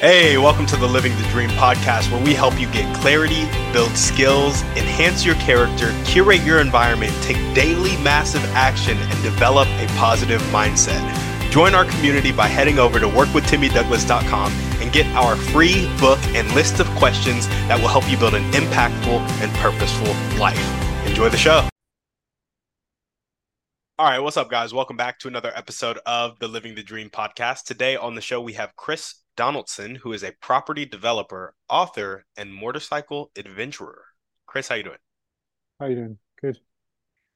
Hey, welcome to the Living the Dream podcast, where we help you get clarity, build skills, enhance your character, curate your environment, take daily massive action, and develop a positive mindset. Join our community by heading over to workwithtimmydouglas.com and get our free book and list of questions that will help you build an impactful and purposeful life. Enjoy the show. All right, what's up, guys? Welcome back to another episode of the Living the Dream podcast. Today on the show, we have Chris Donaldson, who is a property developer, author, and motorcycle adventurer. Chris, how you doing? How you doing? Good.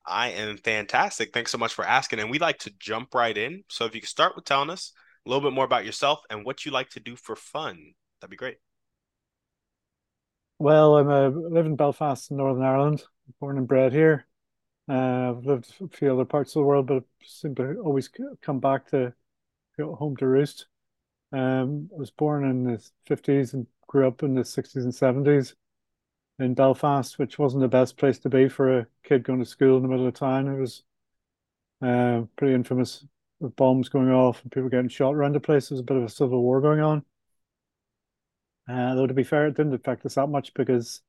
I am fantastic. Thanks so much for asking. And we'd like to jump right in. So if you could start with telling us a little bit more about yourself and what you like to do for fun, that'd be great. Well, I'm a, I live in Belfast Northern Ireland, born and bred here. Uh, I've lived a few other parts of the world, but seem to always come back to home to roost. Um, I was born in the 50s and grew up in the 60s and 70s in Belfast, which wasn't the best place to be for a kid going to school in the middle of town. It was uh, pretty infamous with bombs going off and people getting shot around the place. There was a bit of a civil war going on. Uh, though to be fair, it didn't affect us that much because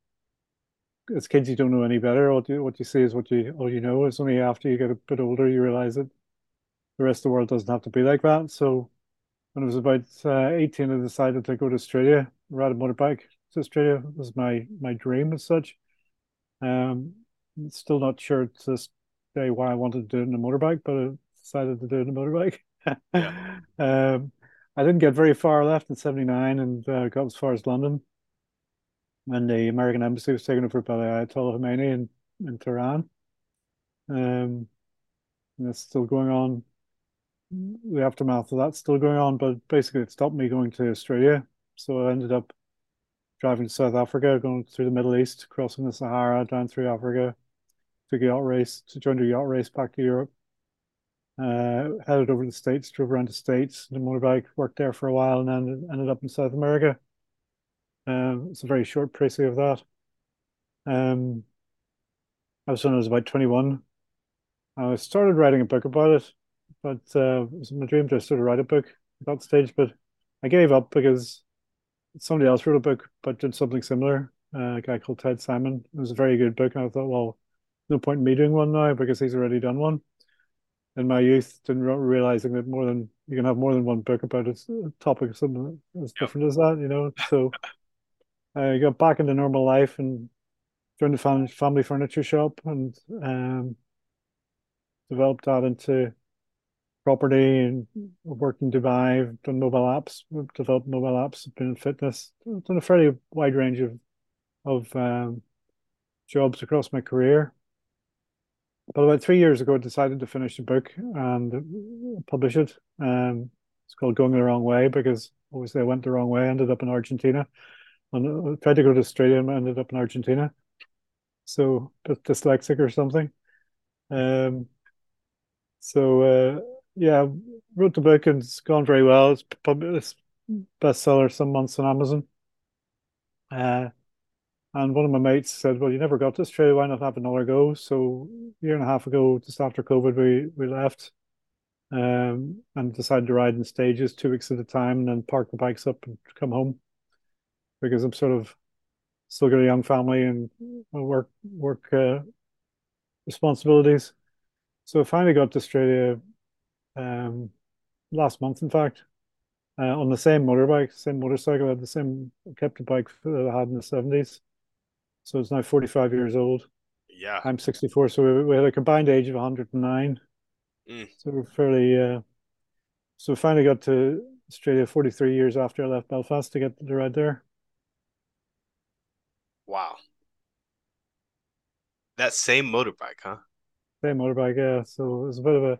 as kids you don't know any better. What you what you see is what you all you know. It's only after you get a bit older you realize that the rest of the world doesn't have to be like that. So when I was about uh, 18, I decided to go to Australia, ride a motorbike to Australia. It was my my dream as such. Um, still not sure to this day why I wanted to do it in a motorbike, but I decided to do it in a motorbike. yeah. um, I didn't get very far left in 79 and uh, got as far as London when the American embassy was taken over by Ayatollah Khomeini in, in Tehran. Um, and it's still going on the aftermath of that's still going on, but basically it stopped me going to Australia. So I ended up driving to South Africa, going through the Middle East, crossing the Sahara, down through Africa, took a yacht race, to join a yacht race back to Europe. Uh, headed over to the States, drove around the States, the motorbike, worked there for a while, and then ended up in South America. Um, it's a very short précis of that. Um, I was when I was about 21. I started writing a book about it but uh, it was my dream to sort of write a book at that stage. But I gave up because somebody else wrote a book, but did something similar. Uh, a guy called Ted Simon. It was a very good book, and I thought, well, no point in me doing one now because he's already done one. In my youth, didn't realizing that more than you can have more than one book about a topic something as different as that, you know. So I got back into normal life and joined the family furniture shop and um, developed that into property and worked in Dubai, done mobile apps, developed mobile apps, been in fitness, done a fairly wide range of of um, jobs across my career. But about three years ago, I decided to finish the book and publish it. Um, it's called Going the Wrong Way because obviously I went the wrong way, ended up in Argentina. And I uh, tried to go to Australia and ended up in Argentina. So dyslexic or something. Um, so uh, yeah, wrote the book and it's gone very well. It's probably it's bestseller some months on Amazon. Uh, and one of my mates said, "Well, you never got to Australia. Why not have another go?" So a year and a half ago, just after COVID, we we left um, and decided to ride in stages, two weeks at a time, and then park the bikes up and come home because I'm sort of still got a young family and work work uh, responsibilities. So I finally got to Australia um, last month, in fact, uh, on the same motorbike, same motorcycle. I had the same kept a bike that I had in the seventies. So it's now forty five years old. Yeah, I'm sixty four. So we, we, had a combined age of one hundred and nine. Mm. So we're fairly. Uh, so we finally got to Australia forty three years after I left Belfast to get the ride there. Wow. That same motorbike, huh? Same motorbike, yeah. So it was a bit of a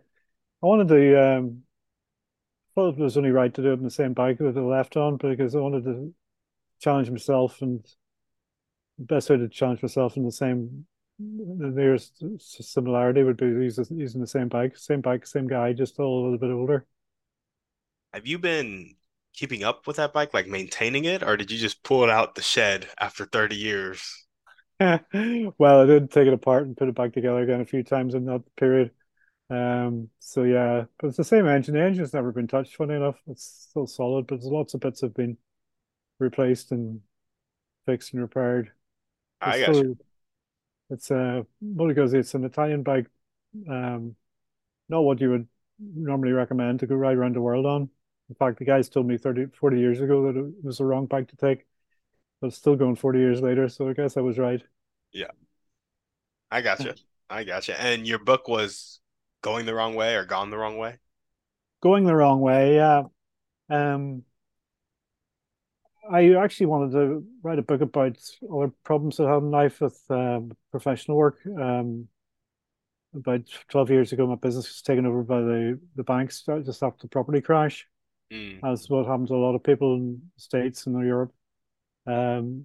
I wanted to. Um, thought it was only right to do it on the same bike with the left on because I wanted to challenge myself, and the best way to challenge myself in the same, the nearest similarity would be using, using the same bike, same bike, same guy, just a little bit older. Have you been keeping up with that bike, like maintaining it, or did you just pull it out the shed after 30 years? well, I did take it apart and put it back together again a few times in that period. Um, so yeah, but it's the same engine. The engine's never been touched. Funny enough, it's still solid, but there's lots of bits have been replaced and fixed and repaired. I It's got you. it's a what it goes. It's an Italian bike, um, not what you would normally recommend to go ride around the world on. In fact, the guys told me 30, 40 years ago that it was the wrong bike to take, but it's still going 40 years later. So I guess I was right. Yeah, I got you. I got you. And your book was going the wrong way or gone the wrong way? Going the wrong way, yeah. Um, I actually wanted to write a book about other problems I had in life with um, professional work. Um, about 12 years ago, my business was taken over by the, the banks just after the property crash, Mm, as what happened to a lot of people in the States and Europe. Um,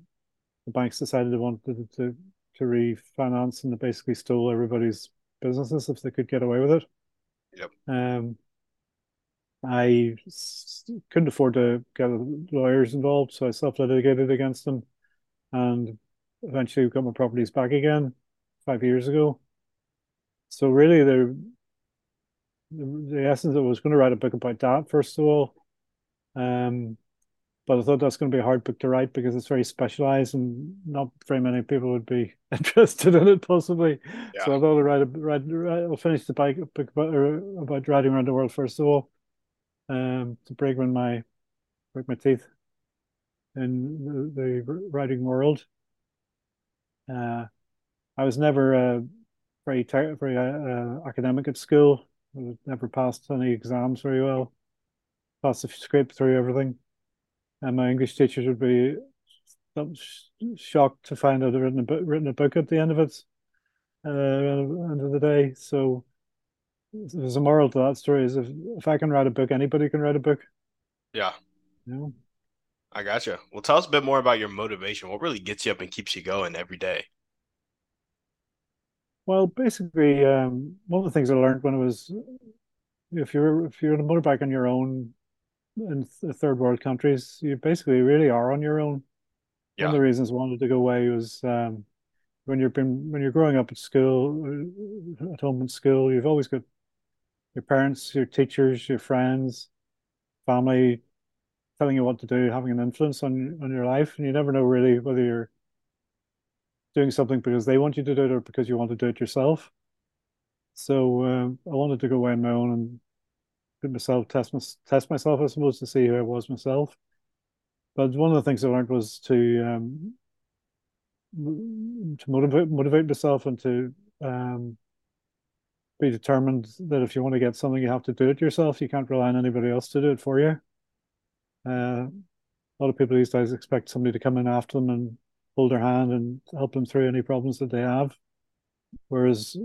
the banks decided they wanted to, to refinance and they basically stole everybody's businesses if they could get away with it. yep. Um, I s- couldn't afford to get lawyers involved, so I self-litigated against them and eventually got my properties back again five years ago. So really, the the essence of it was going to write a book about that first of all, um, but I thought that's going to be a hard book to write because it's very specialized and not very many people would be interested in it possibly. Yeah. So I thought I'd write a write, write I'll finish the bike book about, about riding around the world first of all, um, to break my break my teeth in the, the riding world. Uh, I was never uh, very very uh, academic at school. I never passed any exams very well. Passed scraped through everything, and my English teachers would be shocked to find out I'd written a book, written a book at the end of it, uh, end of the day. So there's a moral to that story: is if if I can write a book, anybody can write a book. Yeah, You know? I got you. Well, tell us a bit more about your motivation. What really gets you up and keeps you going every day? Well, basically, um, one of the things I learned when I was, if you're if you're on a motorbike on your own in th third world countries, you basically really are on your own. One of the reasons I wanted to go away was um, when you're been when you're growing up at school, uh, at home in school, you've always got your parents, your teachers, your friends, family telling you what to do, having an influence on on your life, and you never know really whether you're doing something because they want you to do it or because you want to do it yourself. So um, I wanted to go away on my own and put myself test test myself, I suppose, to see who I was myself. But one of the things I learned was to um, to motivate motivate myself and to um, be determined that if you want to get something, you have to do it yourself. You can't rely on anybody else to do it for you. Uh, a lot of people these days expect somebody to come in after them and hold their hand and help them through any problems that they have. Whereas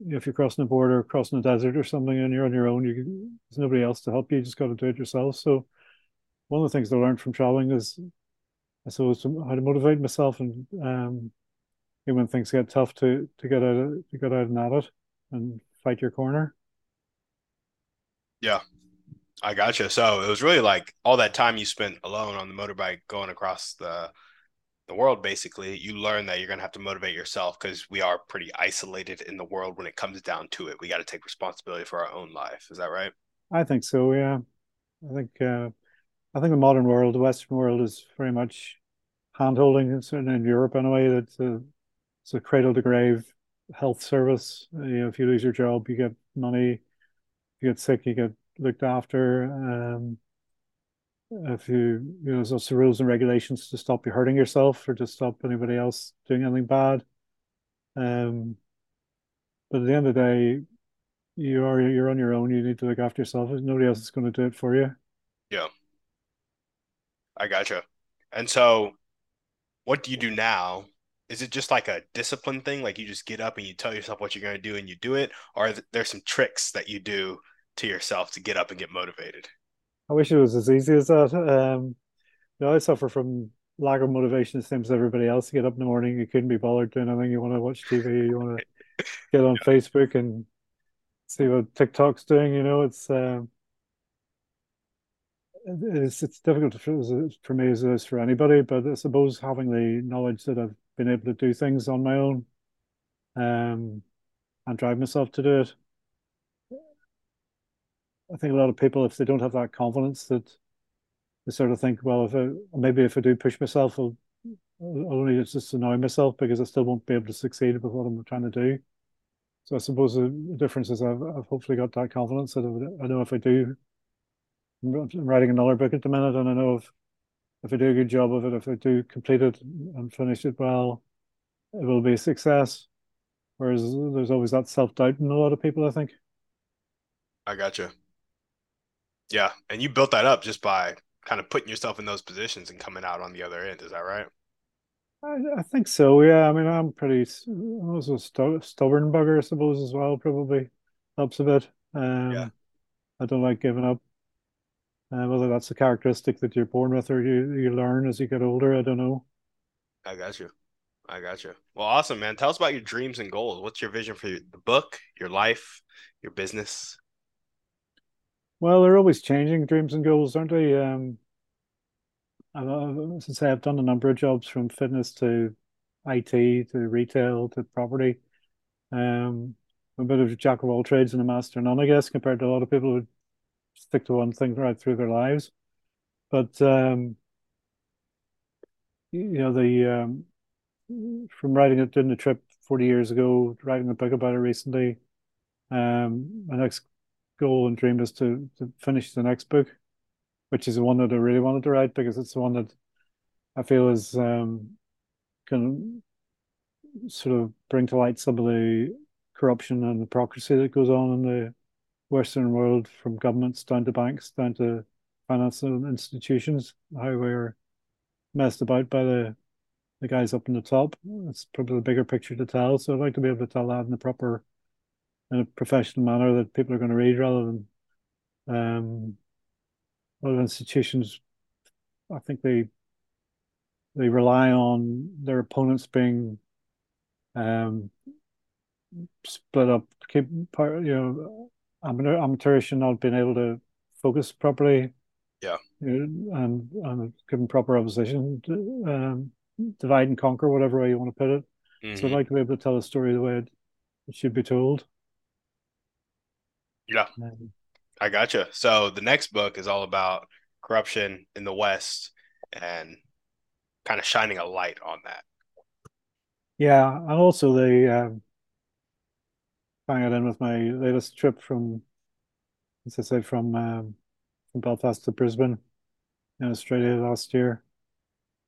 if you're crossing a border, crossing a desert or something, and you're on your own, you there's nobody else to help you. You just got to do it yourself. So one of the things I learned from traveling is, I suppose, how to motivate myself and um, when things get tough to to get out of, to get out and at it and fight your corner. yeah, I gotcha. So it was really like all that time you spent alone on the motorbike going across the the world, basically, you learn that you're going to have to motivate yourself because we are pretty isolated in the world when it comes down to it. We got to take responsibility for our own life. Is that right? I think so. Yeah, I think uh, I think the modern world, the Western world, is very much hand holding. Certainly in Europe, anyway, that's a it's a cradle to grave health service. You know, if you lose your job, you get money. If you get sick, you get looked after. Um, if you, you know, there's also rules and regulations to stop you hurting yourself or to stop anybody else doing anything bad. Um, but at the end of the day, you are you're on your own. You need to look after yourself. Nobody else is going to do it for you. Yeah, I gotcha. And so, what do you do now? Is it just like a discipline thing? Like you just get up and you tell yourself what you're going to do and you do it? Or are there some tricks that you do to yourself to get up and get motivated? I wish it was as easy as that. Um, you know, I suffer from lack of motivation, same as everybody else. You get up in the morning, you couldn't be bothered doing anything. You want to watch TV, you want to get on Facebook and see what TikTok's doing. You know, it's um, it's it's difficult for, for me as it is for anybody. But I suppose having the knowledge that I've been able to do things on my own, um, and drive myself to do it. I think a lot of people, if they don't have that confidence that I sort of think, well, if I, maybe if I do push myself, I'll, I'll only just annoy myself because I still won't be able to succeed with what I'm trying to do. So I suppose the difference is I've, I've hopefully got that confidence that I know if I do, I'm writing another book at the minute, and I know if if I do a good job of it, if I do complete it and finish it well, it will be a success. Whereas there's always that self doubt in a lot of people, I think. I got you. Yeah, and you built that up just by kind of putting yourself in those positions and coming out on the other end. Is that right? I, I think so. Yeah. I mean, I'm pretty I'm also a stubborn bugger, I suppose, as well. Probably helps a bit. Um, yeah. I don't like giving up. Uh, whether that's a characteristic that you're born with or you you learn as you get older, I don't know. I got you. I got you. Well, awesome, man. Tell us about your dreams and goals. What's your vision for the book, your life, your business? Well, they're always changing dreams and goals, aren't they? Um, I've, as I say, I've done a number of jobs from fitness to IT to retail to property. Um, a bit of a jack of all trades and a master none, I guess, compared to a lot of people who stick to one thing right through their lives. But um, you know, the um, from writing it, doing the trip 40 years ago, writing a book about it recently. Um, my next goal and dream is to to finish the next book, which is the one that I really wanted to write because it's the one that I feel is um, can sort of bring to light some of the corruption and the hypocrisy that goes on in the Western world, from governments down to banks, down to financial institutions, how we're messed about by the the guys up in the top. It's probably the bigger picture to tell. So I'd like to be able to tell that in the proper, in a professional manner that people are going to read rather than um, a lot of institutions. I think they they rely on their opponents being um, split up, keep part, you know, amateur, amateurish and not being able to focus properly. Yeah. and and given proper opposition. To, um, divide and conquer, whatever way you want to put it. Mm-hmm. So I'd like to be able to tell a story the way it, it should be told. Yeah. Um, I gotcha. So the next book is all about corruption in the West and kind of shining a light on that. Yeah, and also the um, tying it in with my latest trip from, as I said, from um, from Belfast to Brisbane in Australia last year.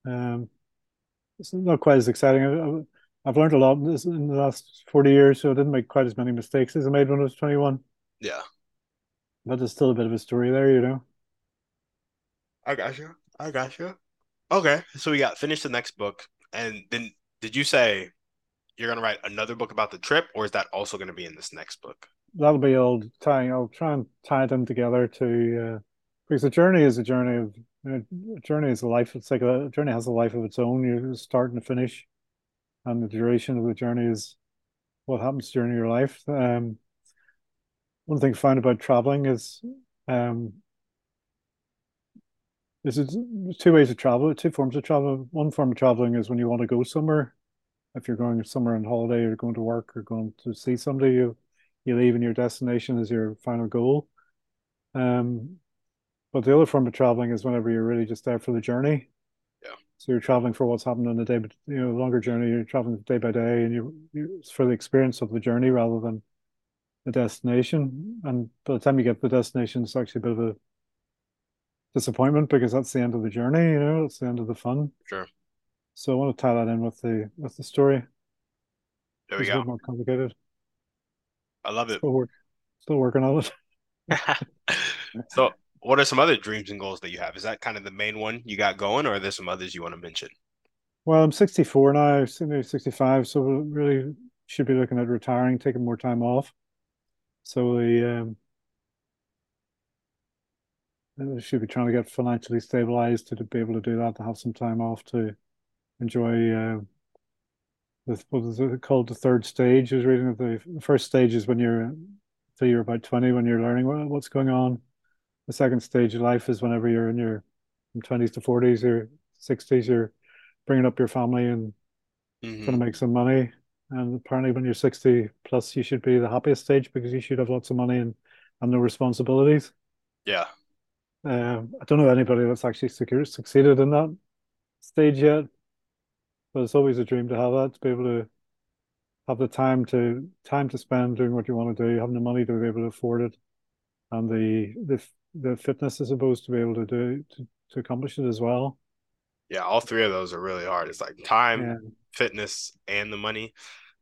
Um, it's not quite as exciting. I've learned a lot in the last 40 years, so I didn't make quite as many mistakes as I made when I was 21. Yeah. But there's still a bit of a story there, you know? I got you. I got you. Okay. So we got finished the next book. And then did you say you're going to write another book about the trip, or is that also going to be in this next book? That'll be all tying. I'll try and tie them together to, uh, because the journey is a journey of a journey is a life. It's like a, a journey has a life of its own. You start and finish, and the duration of the journey is what happens during your life. Um, one thing I found about traveling is um, there's two ways of travel, two forms of travel. One form of traveling is when you want to go somewhere. If you're going somewhere on holiday or going to work or going to see somebody, you you leave and your destination is your final goal. Um, but the other form of traveling is whenever you're really just there for the journey. Yeah. So you're traveling for what's happened on the day, but you know, longer journey, you're traveling day by day, and you, you it's for the experience of the journey rather than the destination. And by the time you get to the destination, it's actually a bit of a disappointment because that's the end of the journey. You know, it's the end of the fun. Sure. So I want to tie that in with the with the story. There we it's go. A bit more complicated. I love it. Still, work, still working on it. so what are some other dreams and goals that you have? Is that kind of the main one you got going, or are there some others you want to mention? Well, I'm 64 now, maybe 65, so we really should be looking at retiring, taking more time off. So we um, should be trying to get financially stabilized to, be able to do that, to have some time off to enjoy uh, the, what is it called? The third stage. I was reading the, the first stage is when you're until you're about 20, when you're learning what's going on the second stage of life is whenever you're in your from 20s to 40s or 60s, you're bringing up your family and mm-hmm. trying to make some money. And apparently, when you're 60 plus, you should be the happiest stage because you should have lots of money and, and no responsibilities. Yeah. Um, I don't know anybody that's actually succeeded in that stage yet, but it's always a dream to have that, to be able to have the time to time to spend doing what you want to do, having the money to be able to afford it, and the the the fitness, I suppose, to be able to do to, to accomplish it as well. Yeah, all three of those are really hard. It's like time, yeah. Fitness, and the money.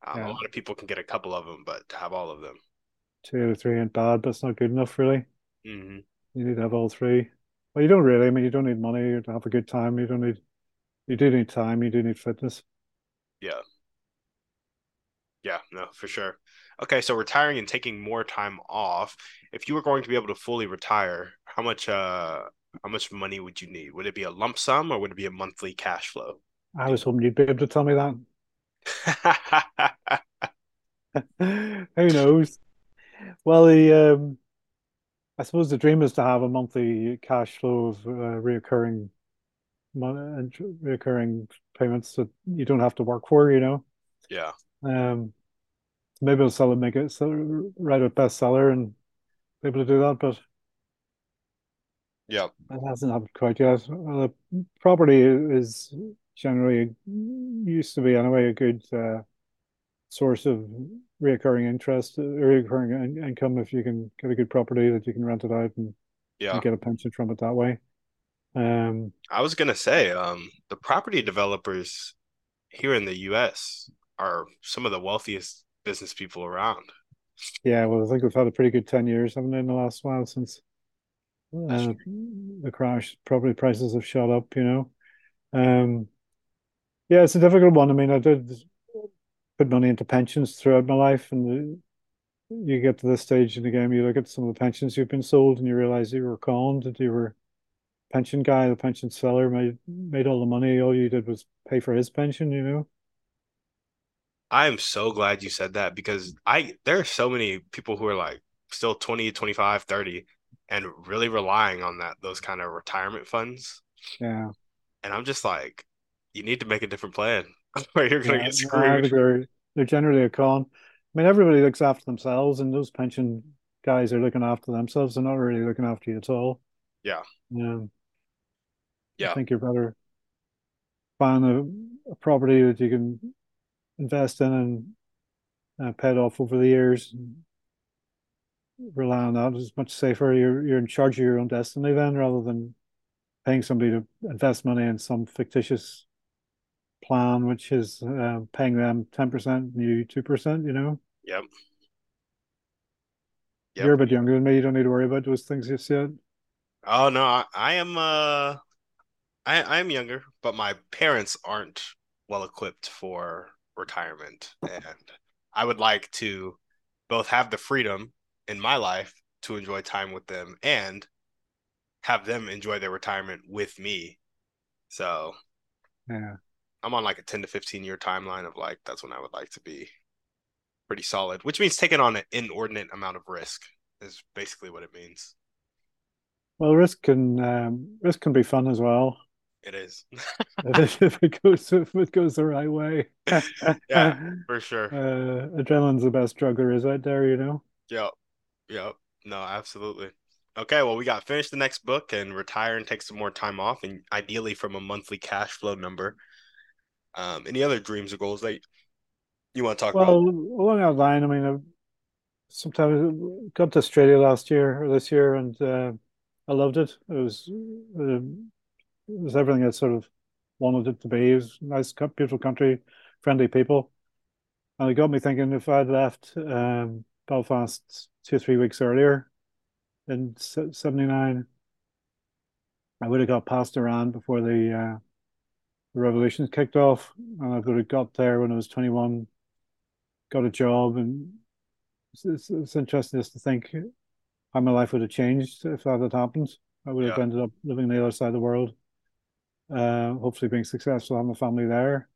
Um, yeah. A lot of people can get a couple of them, but to have all of them, two or three ain't bad, but it's not good enough, really. Mm-hmm. You need to have all three. Well, you don't really. I mean, you don't need money to have a good time. You don't need. You do need time. You do need fitness. Yeah. Yeah, no, for sure. Okay, so retiring and taking more time off. If you were going to be able to fully retire, how much uh how much money would you need? Would it be a lump sum or would it be a monthly cash flow? I was hoping you'd be able to tell me that. Who knows? Well, the um, I suppose the dream is to have a monthly cash flow of uh, reoccurring reoccurring payments that you don't have to work for. You know. Yeah. Um, maybe I'll sell it, make it, sell, write a bestseller, and be able to do that. But yeah, it hasn't happened quite yet. the property is generally used to be anyway a good uh, source of reoccurring interest, uh, reoccurring income if you can get a good property that you can rent it out and, yeah. and get a pension from it that way. Um, I was gonna say, um, the property developers here in the U.S. are some of the wealthiest business people around. Yeah, well, I think we've had a pretty good ten years, haven't we, in the last while since uh, the crash. Property prices have shot up, you know. Um, yeah, it's a difficult one. I mean, I did put money into pensions throughout my life, and you get to this stage in the game, you look at some of the pensions you've been sold, and you realize you were conned, that you were pension guy, the pension seller made made all the money. All you did was pay for his pension, you know. I am so glad you said that because I there are so many people who are like still 20, 25, 30 and really relying on that those kind of retirement funds. Yeah. And I'm just like, you need to make a different plan or you're gonna yeah, get screwed. They're, they're generally a con. I mean, everybody looks after themselves, and those pension guys are looking after themselves. They're not really looking after you at all. Yeah. Yeah. Yeah. I think you're better find a, a property that you can invest in and uh, pay it off over the years. Rely on that is much safer. You're you're in charge of your own destiny then, rather than paying somebody to invest money in some fictitious plan, which is uh, paying them 10% and you 2%, you know? Yep. yep. You're a bit younger than me. You don't need to worry about those things you said. Oh, no, I, I am, uh, I, I am younger, but my parents aren't well equipped for retirement. And I would like to both have the freedom in my life to enjoy time with them and have them enjoy their retirement with me. So, yeah. I'm on like a 10 to 15 year timeline of like that's when I would like to be pretty solid, which means taking on an inordinate amount of risk is basically what it means. Well, risk can um, risk can be fun as well. It is. if it goes if it goes the right way. yeah, for sure. Uh, adrenaline's the best drug there is out there, you know. Yep. Yep. No, absolutely. Okay, well, we got finish the next book and retire and take some more time off, and ideally from a monthly cash flow number. Um, any other dreams or goals that you want to talk well, about? Well, along that line, I mean, I've sometimes got to Australia last year or this year, and uh, I loved it. It was uh, it was everything I sort of wanted it to be. It was nice, beautiful country, friendly people, and it got me thinking if I'd left um, Belfast two or three weeks earlier in '79, I would have got past Iran before the uh, the revolution kicked off, and I would have got there when I was 21, got a job, and it's, it's, it's interesting just to think how my life would have changed if that had happened. I would have ended up living on the other side of the world, uh, hopefully being successful, having a family there.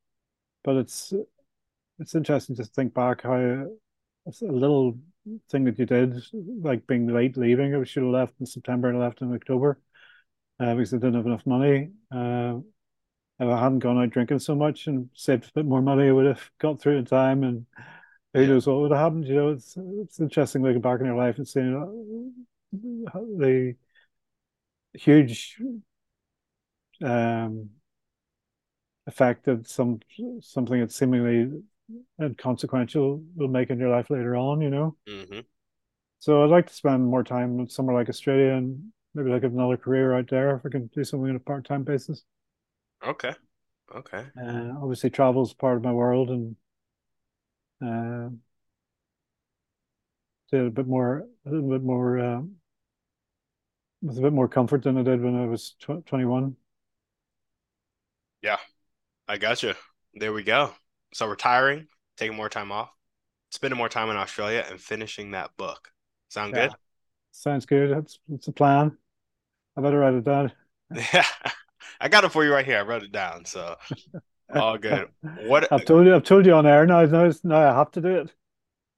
But it's it's interesting just to think back how it's a little thing that you did, like being late leaving. I should have left in September and I left in October uh, because I didn't have enough money. Uh, if I hadn't gone out drinking so much and saved a bit more money, I would have got through in time and who yeah. knows what would have happened. You know, it's it's interesting looking back in your life and seeing uh, the huge um, effect that some something that's seemingly inconsequential will make in your life later on, you know. Mm-hmm. So I'd like to spend more time somewhere like Australia and maybe like another career out there if I can do something on a part-time basis. Okay. Okay. Uh, obviously, travel is part of my world, and uh, did a bit more, a little bit more, uh, with a bit more comfort than I did when I was tw 21. Yeah, I got you. There we go. So retiring, taking more time off, spending more time in Australia, and finishing that book. Sound Yeah. good? Sounds good. That's it's a plan. I better write it down. Yeah. I got it for you right here. I wrote it down. So all good. What I've told you, I've told you on air now. Now, now I have to do it.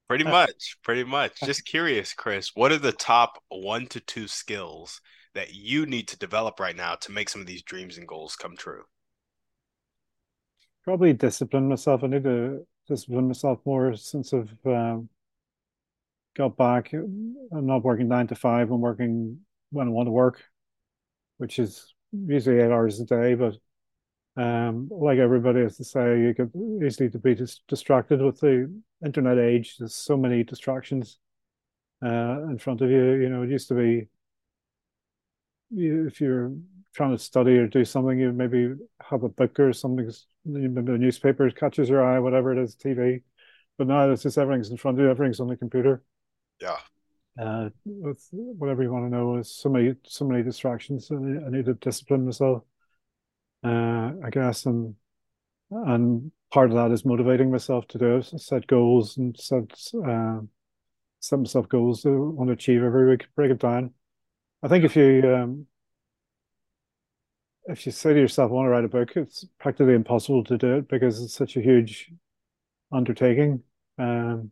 pretty much, pretty much. Just curious, Chris, what are the top one to two skills that you need to develop right now to make some of these dreams and goals come true? Probably discipline myself. I need to discipline myself more since I've um, got back. I'm not working nine to five. I'm working when I want to work, which is usually eight hours a day. But um, like everybody has to say, you get easily to be dis distracted with the internet age. There's so many distractions uh, in front of you. You know, it used to be you, if you're trying to study or do something, you maybe have a book or something, maybe a newspaper catches your eye, whatever it is, TV. But now it's just everything's in front of you, everything's on the computer. Yeah. Uh, with whatever you want to know, is so many so many distractions. Need, I need to discipline myself, uh, I guess, and and part of that is motivating myself to do it, set goals and set uh, set myself goals to want to achieve every week, break it down. I think if you um, if you say to yourself, I want to write a book, it's practically impossible to do it because it's such a huge undertaking. Um,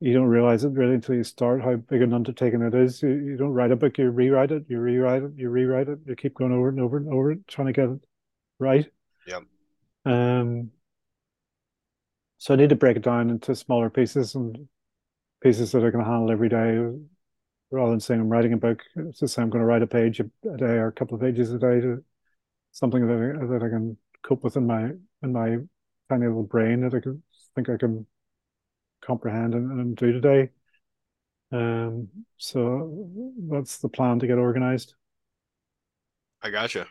you don't realize it really until you start how big an undertaking it is. You, you don't write a book, you rewrite it, you rewrite it, you rewrite it, you keep going over and over and over it, trying to get it right. Yeah. Um, so I need to break it down into smaller pieces and pieces that I can handle every day rather than saying I'm writing a book. It's just say I'm going to write a page a, a day or a couple of pages a day to something that I, that I can cope with in my in my tiny little brain that I can think I can comprehend and, and do today. Um, so that's the plan to get organized. I gotcha.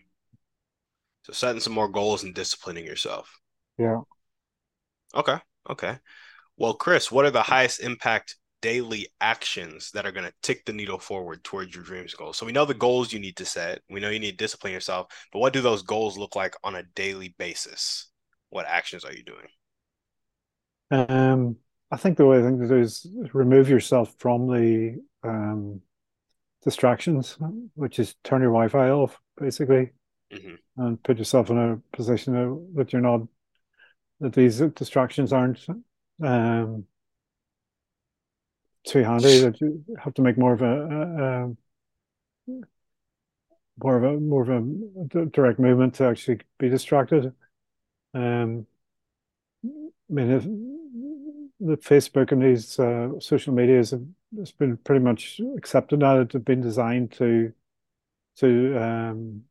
So setting some more goals and disciplining yourself. Yeah. Okay. Okay. Well, Chris, what are the highest impact daily actions that are going to tick the needle forward towards your dreams goals? So we know the goals you need to set. We know you need to discipline yourself, but what do those goals look like on a daily basis? What actions are you doing? Um, I think the way I think to do is remove yourself from the um, distractions, which is turn your Wi-Fi off, basically, hmm and put yourself in a position that, that you're not, that these distractions aren't um, too handy, that you have to make more of a, a, a more of a more of a direct movement to actually be distracted. Um, I mean, if, the Facebook and these uh, social medias have it's been pretty much accepted now that they've been designed to to um,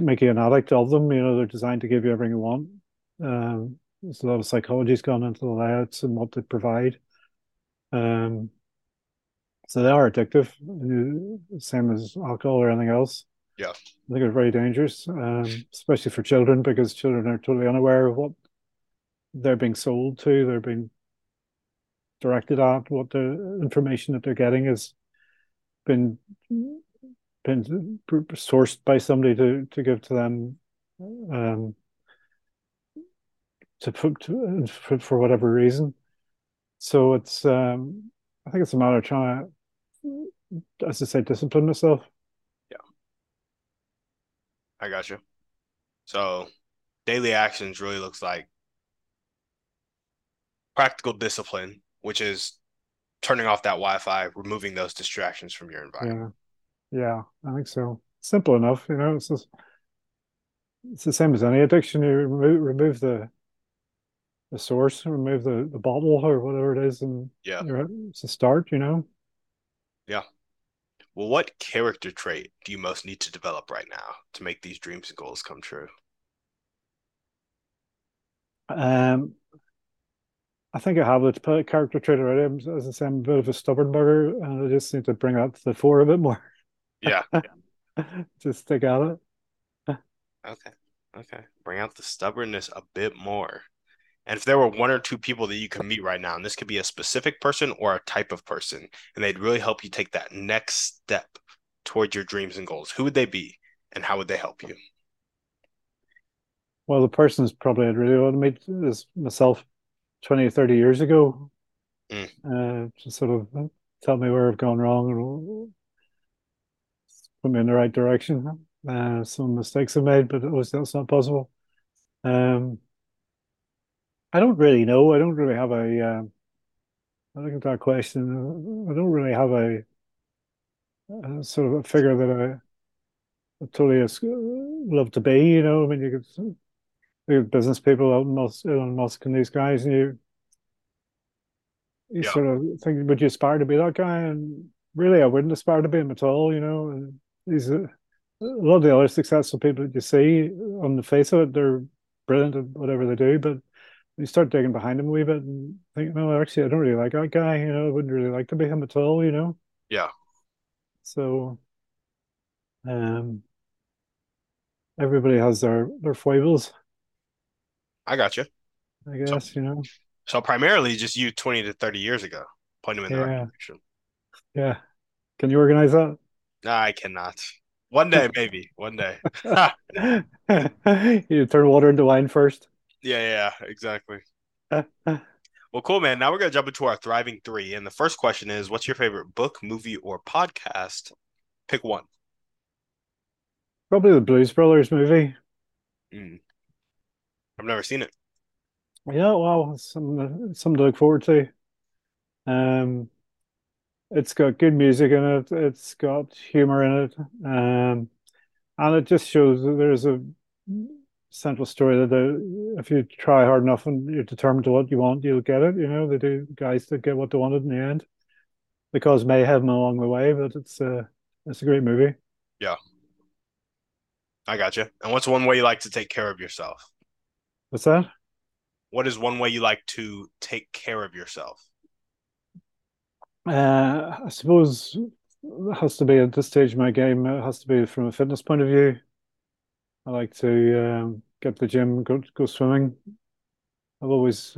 make you an addict of them. You know, they're designed to give you everything you want. Um, there's a lot of psychology's gone into the layouts and what they provide. Um, so they are addictive, uh, same as alcohol or anything else. Yeah. I think they're very dangerous, um, especially for children because children are totally unaware of what they're being sold to. They're being directed at. What the information that they're getting has been been sourced by somebody to to give to them, um, to to, for, for whatever reason. So it's um, I think it's a matter of trying to, as I say, discipline myself. Yeah. I got you. So daily actions really looks like practical discipline, which is turning off that Wi-Fi, removing those distractions from your environment. Yeah, yeah, I think so. Simple enough, you know. It's just, it's the same as any addiction. You remove remove the the source, remove the the bottle or whatever it is, and Yeah. you're, it's a start. You know. Yeah. Well, what character trait do you most need to develop right now to make these dreams and goals come true? Um, I think I have the character trait already. As I say, I'm a bit of a stubborn bugger, and I just need to bring out the fore a bit more. Yeah. just stick at it. Okay. Okay. Bring out the stubbornness a bit more. And if there were one or two people that you could meet right now, and this could be a specific person or a type of person, and they'd really help you take that next step towards your dreams and goals, who would they be and how would they help you? Well, the person's probably I'd really want to meet is myself 20 or 30 years ago. Mm. Uh, to sort of tell me where I've gone wrong and put me in the right direction. Uh, some mistakes I've made, but it was that's not possible. Um, I don't really know. I don't really have a. Uh, I look at that question. I don't really have a, a sort of a figure that I, I totally love to be. You know, I mean, you could business people, Elon Musk, Elon Musk and these guys, and you you yeah. sort of think, would you aspire to be that guy? And really, I wouldn't aspire to be him at all. You know, and he's a, a lot of the other successful people that you see on the face of it, they're brilliant at whatever they do, but you start digging behind him a wee bit and think, no, actually, I don't really like that guy. You know, I wouldn't really like to be him at all. You know. Yeah. So, um, everybody has their their foibles. I got you. I guess so, you know. So primarily, just you twenty to thirty years ago, point him in yeah. the right direction. Yeah. Can you organize that? No, I cannot. One day, maybe. One day. you turn water into wine first. Yeah, yeah, exactly. well, cool, man. Now we're gonna jump into our thriving three, and the first question is, what's your favorite book, movie, or podcast? Pick one. Probably the Blues Brothers movie. Mm. I've never seen it. Yeah, well, some something to look forward to. Um, it's got good music in it. It's got humor in it, um, and it just shows that there's a central story that the, if you try hard enough and you're determined to what you want, you'll get it. You know, they do guys that get what they wanted in the end. Because mayhem along the way, but it's uh it's a great movie. Yeah. I got you. And what's one way you like to take care of yourself? What's that? What is one way you like to take care of yourself? Uh, I suppose it has to be at this stage of my game. It has to be from a fitness point of view. I like to um, get to the gym, go go swimming. I've always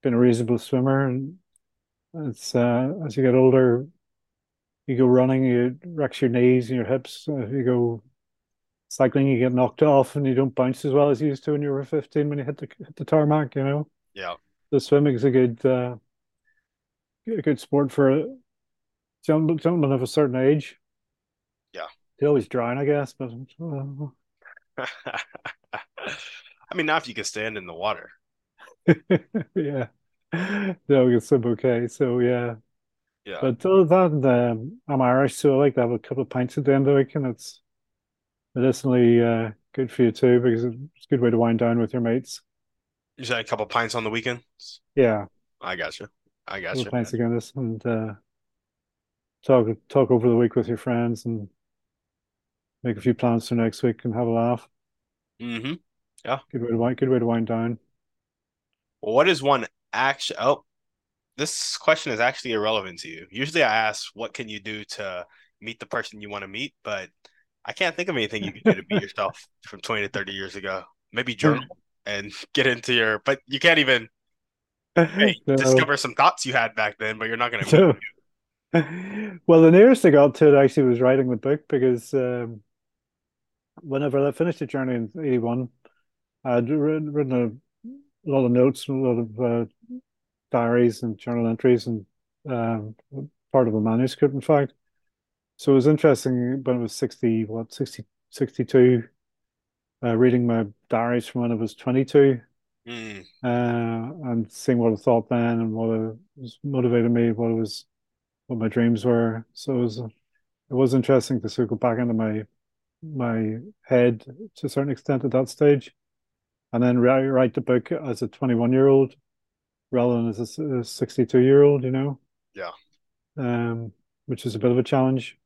been a reasonable swimmer, and it's uh, as you get older, you go running, you wreck your knees and your hips. If you go cycling, you get knocked off, and you don't bounce as well as you used to when you were fifteen when you hit the hit the tarmac. You know. Yeah. The swimming is a good uh, a good sport for a gentleman of a certain age. Yeah. They always drown, I guess, but. Uh, I mean, not if you can stand in the water. yeah. No, it's okay. So yeah. Yeah. But other than that, um, I'm Irish, so I like to have a couple of pints at the end of the week, and it's medicinally uh, good for you too because it's a good way to wind down with your mates. You said a couple pints on the weekends. Yeah, I got you. I got you. Pints again, this and uh, talk talk over the week with your friends and make a few plans for next week and have a laugh. Mm-hmm. Yeah. Good way to wind. Good way to wind down. What is one action? Oh, this question is actually irrelevant to you. Usually, I ask, "What can you do to meet the person you want to meet?" But I can't think of anything you can do to meet yourself from twenty to thirty years ago. Maybe journal and get into your. But you can't even hey, discover some thoughts you had back then. But you're not going to. well, the nearest I got to it actually was writing the book because um, whenever I finished the journey in 81, I'd written, written a, lot of notes, a lot of uh, diaries and journal entries, and um, part of a manuscript, in fact. So it was interesting when I was 60, what, 60, 62, uh, reading my diaries from when I was 22 mm. uh, and seeing what I thought then and what was motivated me, what was, what my dreams were. So it was, it was interesting to sort of go back into my my head to a certain extent at that stage, and then write, write the book as a 21 year old rather than as a 62 year old, you know? Yeah. Um, which is a bit of a challenge.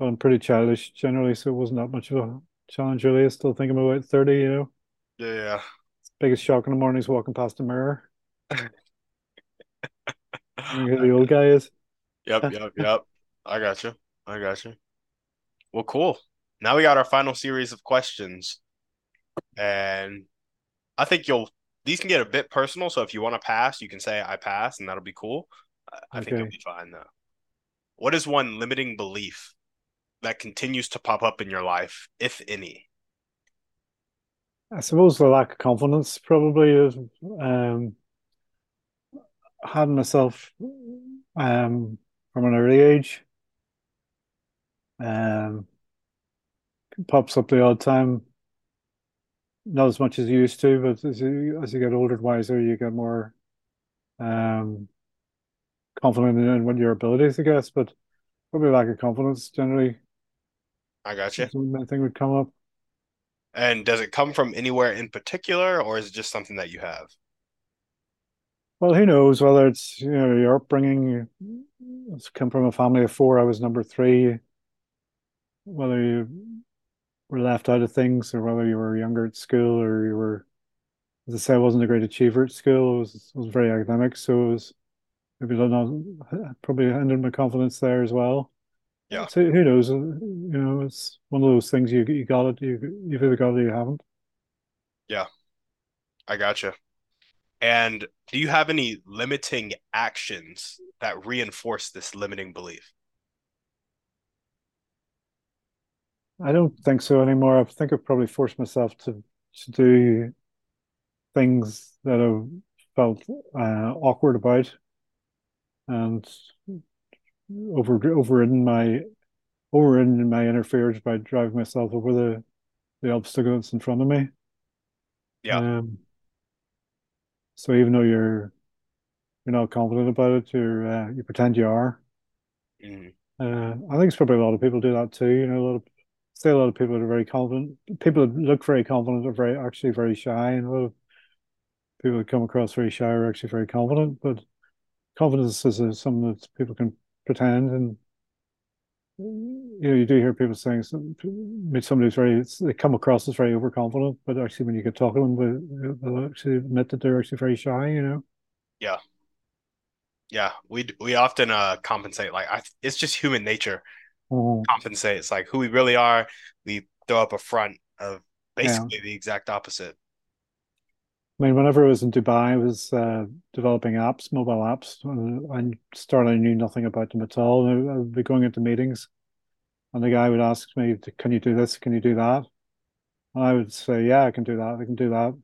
I'm pretty childish generally, so it wasn't that much of a challenge really. I still think I'm about 30, you know. Yeah. Biggest shock in the morning is walking past a mirror. You know who the old guy is. Yep, yep, yep. I got you. I got you. Well, cool. Now we got our final series of questions. And I think you'll these can get a bit personal, so if you want to pass, you can say I pass and that'll be cool. I, I think you'll be fine though. What is one limiting belief that continues to pop up in your life, if any? I suppose the lack of confidence probably is um had myself um from an early age. Um pops up the odd time, not as much as you used to, but as you as you get older and wiser, you get more um confident in what your abilities, I guess, but probably lack of confidence generally I got you. one thing would come up. And does it come from anywhere in particular, or is it just something that you have? Well, who knows whether it's you know your upbringing. It's come from a family of four. I was number three. Whether you were left out of things, or whether you were younger at school, or you were, as I say, I wasn't a great achiever at school. I was I was very academic, so it was maybe not probably hindered my confidence there as well. Yeah. So who knows? You know, it's one of those things you you got it. You you've either got it or you haven't. Yeah, I got you. And do you have any limiting actions that reinforce this limiting belief? I don't think so anymore. I think I've probably forced myself to to do things that I've felt uh, awkward about and over overridden my overridden my inner fears by driving myself over the the obstacle that's in front of me. Yeah. Um, so even though you're you're not confident about it, you're uh, you pretend you are. Mhm. Uh, I think it's probably a lot of people do that too. You know, a lot of say a lot of people that are very confident. People that look very confident are very actually very shy, and a lot of people that come across very shy are actually very confident. But confidence is a, something that people can pretend, and you know, you do hear people saying some, meet somebody who's very they come across as very overconfident, but actually when you get talking to them, they, they'll actually admit that they're actually very shy. You know. Yeah, yeah we we often uh compensate like I it's just human nature Oh, compensate. It's like who we really are. We throw up a front of yeah. basically the exact opposite. I mean, whenever I was in Dubai, I was uh, developing apps, mobile apps. and I started, I knew nothing about them at all. I, would be going into meetings, and the guy would ask me, "Can you do this? Can you do that?" And I would say, "Yeah, I can do that. I can do that,"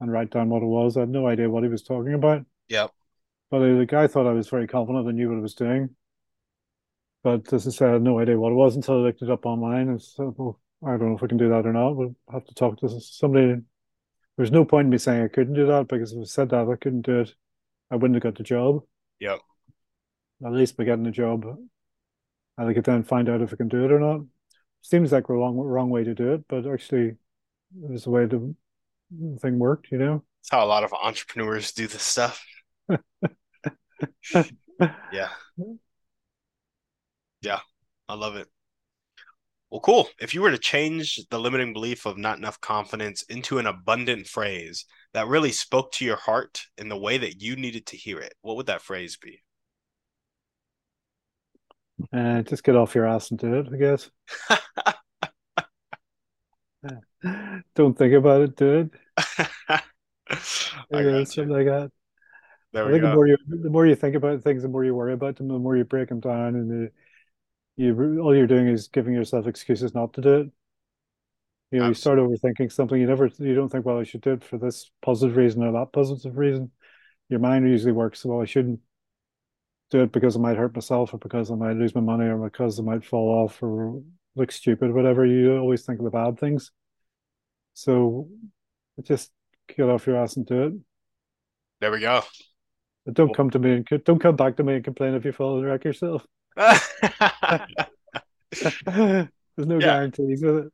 and write down what it was. I had no idea what he was talking about, Yep. but uh, the guy thought I was very confident and knew what I was doing. But as I said, I had no idea what it was until I looked it up online and said, "Well, I don't know if I can do that or not. We'll have to talk to somebody." There's no point in me saying I couldn't do that because if I said that I couldn't do it, I wouldn't have got the job. Yep. At least by getting the job, I could then find out if I can do it or not. Seems like the wrong wrong way to do it, but actually, it was the way the thing worked. You know. It's how a lot of entrepreneurs do this stuff. Yeah. Yeah. I love it. Well, cool. If you were to change the limiting belief of not enough confidence into an abundant phrase that really spoke to your heart in the way that you needed to hear it, what would that phrase be? Uh, just get off your ass and do it, I guess. Don't think about it, do it. I know, something like that. There I we think the go. more you the more you think about things, the more you worry about them, the more you break them down, and the, you all you're doing is giving yourself excuses not to do it. You know, you start overthinking something. You never you don't think, well, I should do it for this positive reason or that positive reason. Your mind usually works, well, I shouldn't do it because I might hurt myself or because I might lose my money or because I might fall off or look stupid, whatever. You always think of the bad things. So just get off your ass and do it. There we go. But don't Cool. come to me and don't come back to me and complain if you fall and wreck yourself. There's no Yeah. guarantees with it.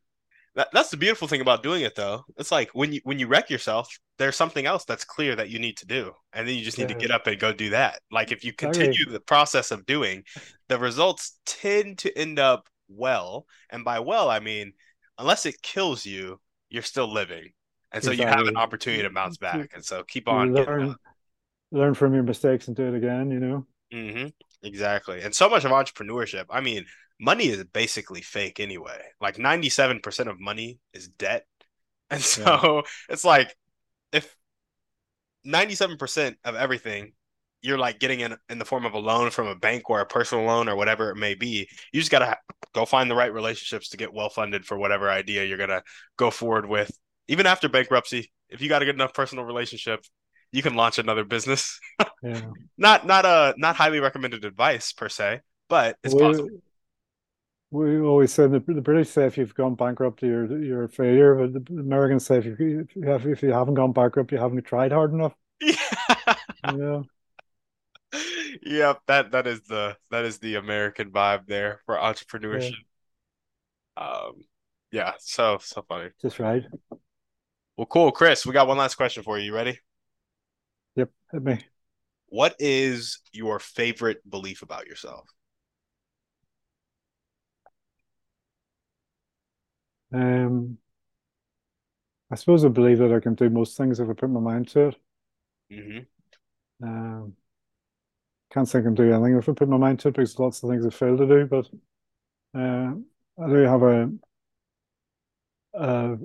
That, that's the beautiful thing about doing it though. It's like when you when you wreck yourself, there's something else that's clear that you need to do. And then you just need to get up and go do that. Like if you continue the process of doing, the results tend to end up well. And by well, I mean, unless it kills you, you're still living. And so exactly. you have an opportunity to bounce back. And so keep on. Learn, learn from your mistakes and do it again, you know? Mm-hmm. Exactly. And so much of entrepreneurship, I mean, money is basically fake anyway. Like 97% of money is debt. And so yeah. it's like if 97% of everything you're like getting in in the form of a loan from a bank or a personal loan or whatever it may be, you just got to go find the right relationships to get well funded for whatever idea you're going to go forward with. Even after bankruptcy, if you got a good enough personal relationship, you can launch another business. yeah. Not not a uh, not highly recommended advice per se, but it's we, possible. We always say the, the British say if you've gone bankrupt, you're you're a failure. But the Americans say if you, if you, have, if you haven't gone bankrupt, you haven't tried hard enough. Yeah. yeah. Yep, that that is the that is the American vibe there for entrepreneurship. Yeah. Um, yeah, so so funny. Just right. Well, cool, Chris. We got one last question for you. You ready? Yep, hit me. What is your favorite belief about yourself? Um, I suppose I believe that I can do most things if I put my mind to it. Mm-hmm. Um, can't say I can do anything if I put my mind to it because lots of things I fail to do. But uh, I do have a, a,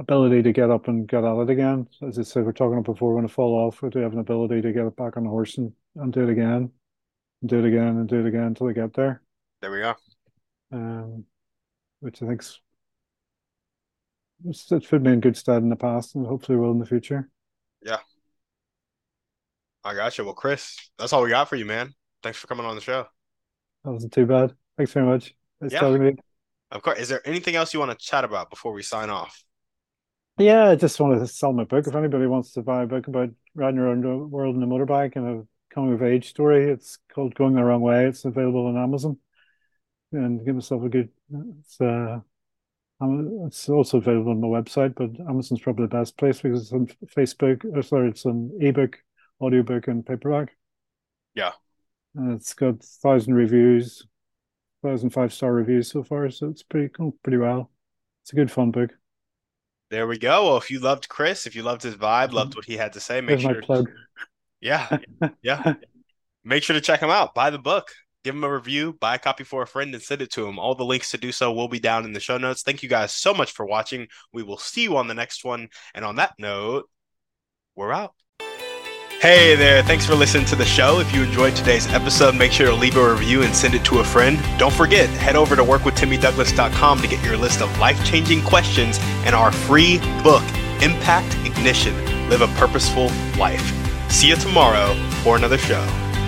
ability to get up and get at it again. As I said, we are talking about before, when I fall off, I do have an ability to get it back on the horse and, and do it again, and do it again, and do it again until I get there. There we go. Um, which I think's it's, it's put me in good stead in the past and hopefully will in the future. Yeah. I got you. Well, Chris, that's all we got for you, man. Thanks for coming on the show. That wasn't too bad. Thanks very much. Nice yeah. to. Of course. Is there anything else you want to chat about before we sign off? Yeah, I just wanted to sell my book. If anybody wants to buy a book about riding around the world in a motorbike and a coming of age story, it's called Going the Wrong Way. It's available on Amazon. And give myself a good. It's uh, it's also available on my website, but Amazon's probably the best place because it's on Facebook. Or sorry, it's an ebook audiobook and paperback. Yeah. And it's got thousand reviews, thousand five star reviews so far, so it's pretty cool, pretty well. It's a good fun book. There we go. Well, if you loved Chris, if you loved his vibe, loved what he had to say, make There's sure. Yeah, yeah. make sure to check him out. Buy the book. Give him a review. Buy a copy for a friend and send it to him. All the links to do so will be down in the show notes. Thank you guys so much for watching. We will see you on the next one. And on that note, we're out. Hey there, thanks for listening to the show. If you enjoyed today's episode, make sure to leave a review and send it to a friend. Don't forget, head over to workwithtimmydouglas.com to get your list of life changing questions and our free book, Impact Ignition Live a Purposeful Life. See you tomorrow for another show.